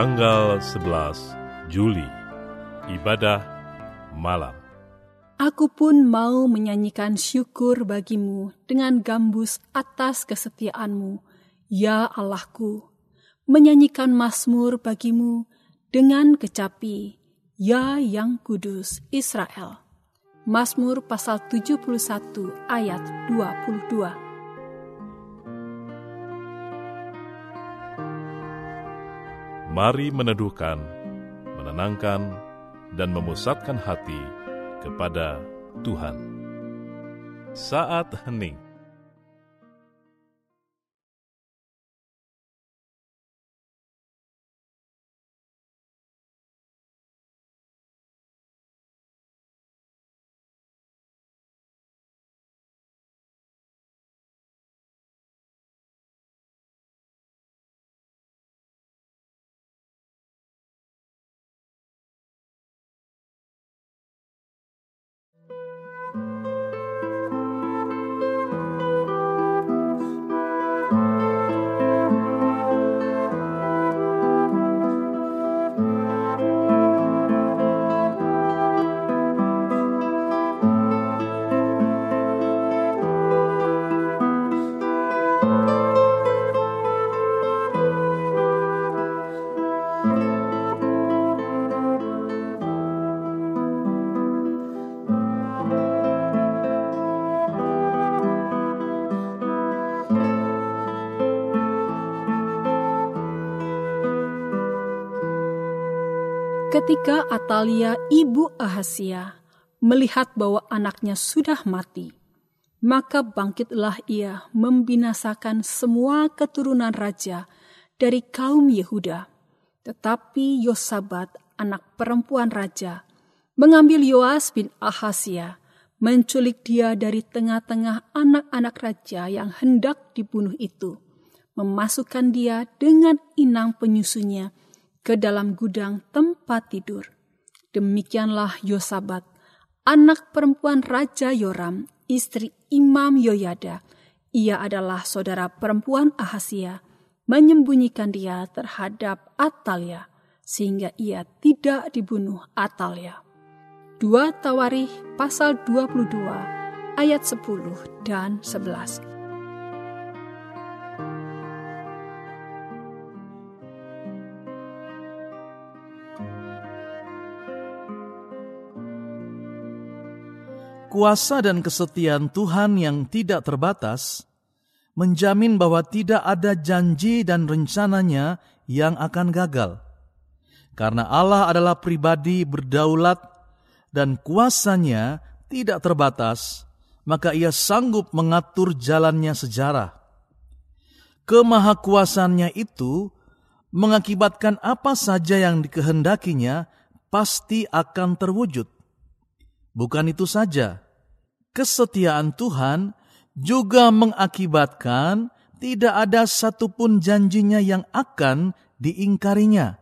tanggal 11 Juli, ibadah malam. Aku pun mau menyanyikan syukur bagimu dengan gambus atas kesetiaanmu, ya Allahku. Menyanyikan mazmur bagimu dengan kecapi, ya yang kudus Israel. Mazmur pasal 71 ayat 22. Mari meneduhkan, menenangkan, dan memusatkan hati kepada Tuhan. Saat hening. Ketika Atalia, ibu Ahasia, melihat bahwa anaknya sudah mati, maka bangkitlah ia membinasakan semua keturunan raja dari kaum Yehuda. Tetapi Yosabat, anak perempuan raja, mengambil Yoas bin Ahasia, menculik dia dari tengah-tengah anak-anak raja yang hendak dibunuh itu, memasukkan dia dengan inang penyusunya ke dalam gudang tempat tidur. Demikianlah Yosabat, anak perempuan Raja Yoram, istri Imam Yoyada. Ia adalah saudara perempuan Ahasia, menyembunyikan dia terhadap Atalia, sehingga ia tidak dibunuh Atalia. Dua Tawarih pasal 22 ayat 10 dan 11. Kuasa dan kesetiaan Tuhan yang tidak terbatas menjamin bahwa tidak ada janji dan rencananya yang akan gagal. Karena Allah adalah pribadi berdaulat dan kuasanya tidak terbatas, maka ia sanggup mengatur jalannya sejarah. Kemahakuasaannya itu mengakibatkan apa saja yang dikehendakinya pasti akan terwujud. Bukan itu saja, kesetiaan Tuhan juga mengakibatkan tidak ada satupun janjinya yang akan diingkarinya.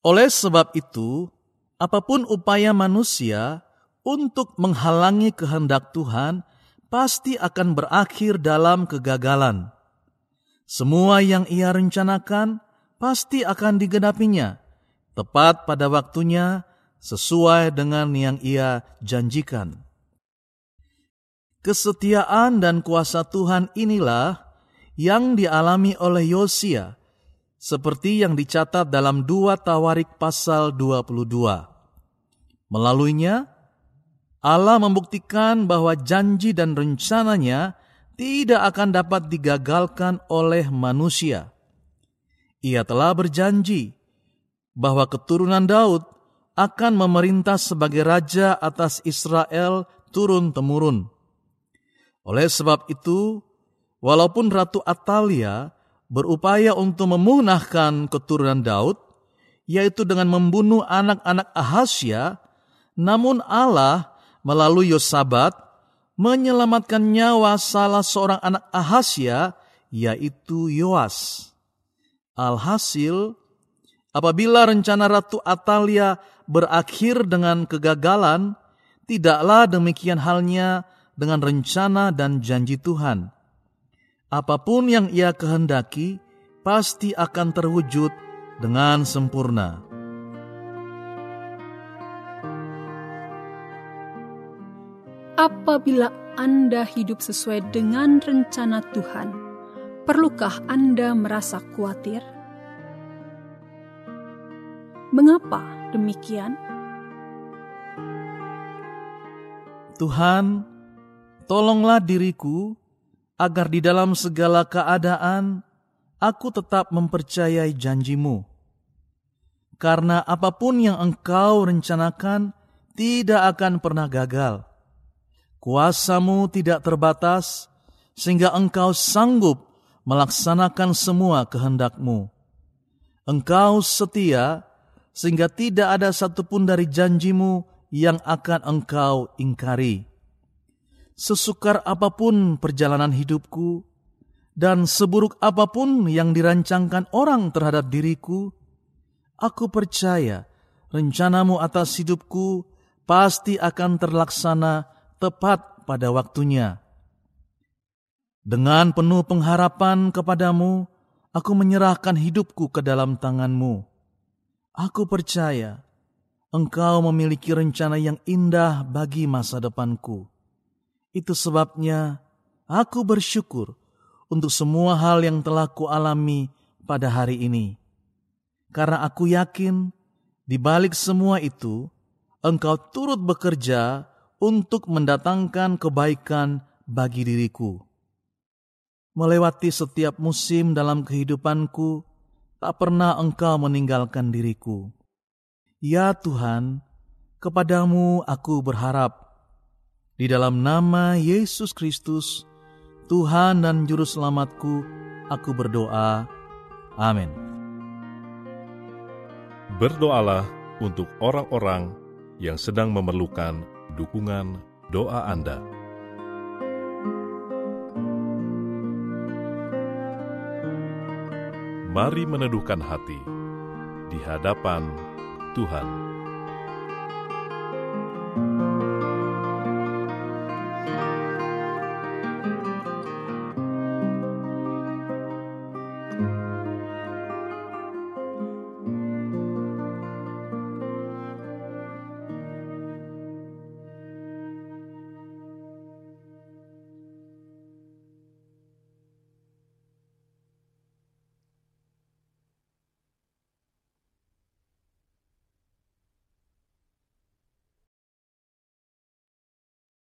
Oleh sebab itu, apa pun upaya manusia untuk menghalangi kehendak Tuhan pasti akan berakhir dalam kegagalan. Semua yang ia rencanakan pasti akan digenapinya, tepat pada waktunya sesuai dengan yang ia janjikan. Kesetiaan dan kuasa Tuhan inilah yang dialami oleh Yosia, seperti yang dicatat dalam dua Tawarik pasal 22. Melaluinya, Allah membuktikan bahwa janji dan rencananya tidak akan dapat digagalkan oleh manusia. Ia telah berjanji bahwa keturunan Daud akan memerintah sebagai raja atas Israel turun-temurun. Oleh sebab itu, walaupun Ratu Atalia berupaya untuk memunahkan keturunan Daud, yaitu dengan membunuh anak-anak Ahasya, namun Allah melalui Yosabat menyelamatkan nyawa salah seorang anak Ahasya, yaitu Yoas. Alhasil, apabila rencana Ratu Atalia berakhir dengan kegagalan, tidaklah demikian halnya dengan rencana dan janji Tuhan. Apa pun yang ia kehendaki pasti akan terwujud dengan sempurna. Apabila Anda hidup sesuai dengan rencana Tuhan, perlukah Anda merasa khawatir? Mengapa demikian? Tuhan, tolonglah diriku agar di dalam segala keadaan aku tetap mempercayai janjimu. Karena apa pun yang engkau rencanakan tidak akan pernah gagal. Kuasamu tidak terbatas, sehingga engkau sanggup melaksanakan semua kehendakmu. Engkau setia, sehingga tidak ada satupun dari janjimu yang akan engkau ingkari. Sesukar apa pun perjalanan hidupku, dan seburuk apa pun yang dirancangkan orang terhadap diriku, aku percaya rencanamu atas hidupku pasti akan terlaksana tepat pada waktunya. Dengan penuh pengharapan kepadamu, aku menyerahkan hidupku ke dalam tanganmu. Aku percaya Engkau memiliki rencana yang indah bagi masa depanku. Itu sebabnya aku bersyukur untuk semua hal yang telah kualami pada hari ini. Karena aku yakin di balik semua itu, Engkau turut bekerja untuk mendatangkan kebaikan bagi diriku. Melewati setiap musim dalam kehidupanku, tak pernah Engkau meninggalkan diriku Ya Tuhan, kepadamu aku berharap. Di dalam nama Yesus Kristus, Tuhan dan Juru Selamatku, aku berdoa. Amin. Berdoalah untuk orang-orang yang sedang memerlukan dukungan doa Anda. Mari meneduhkan hati di hadapan Tuhan.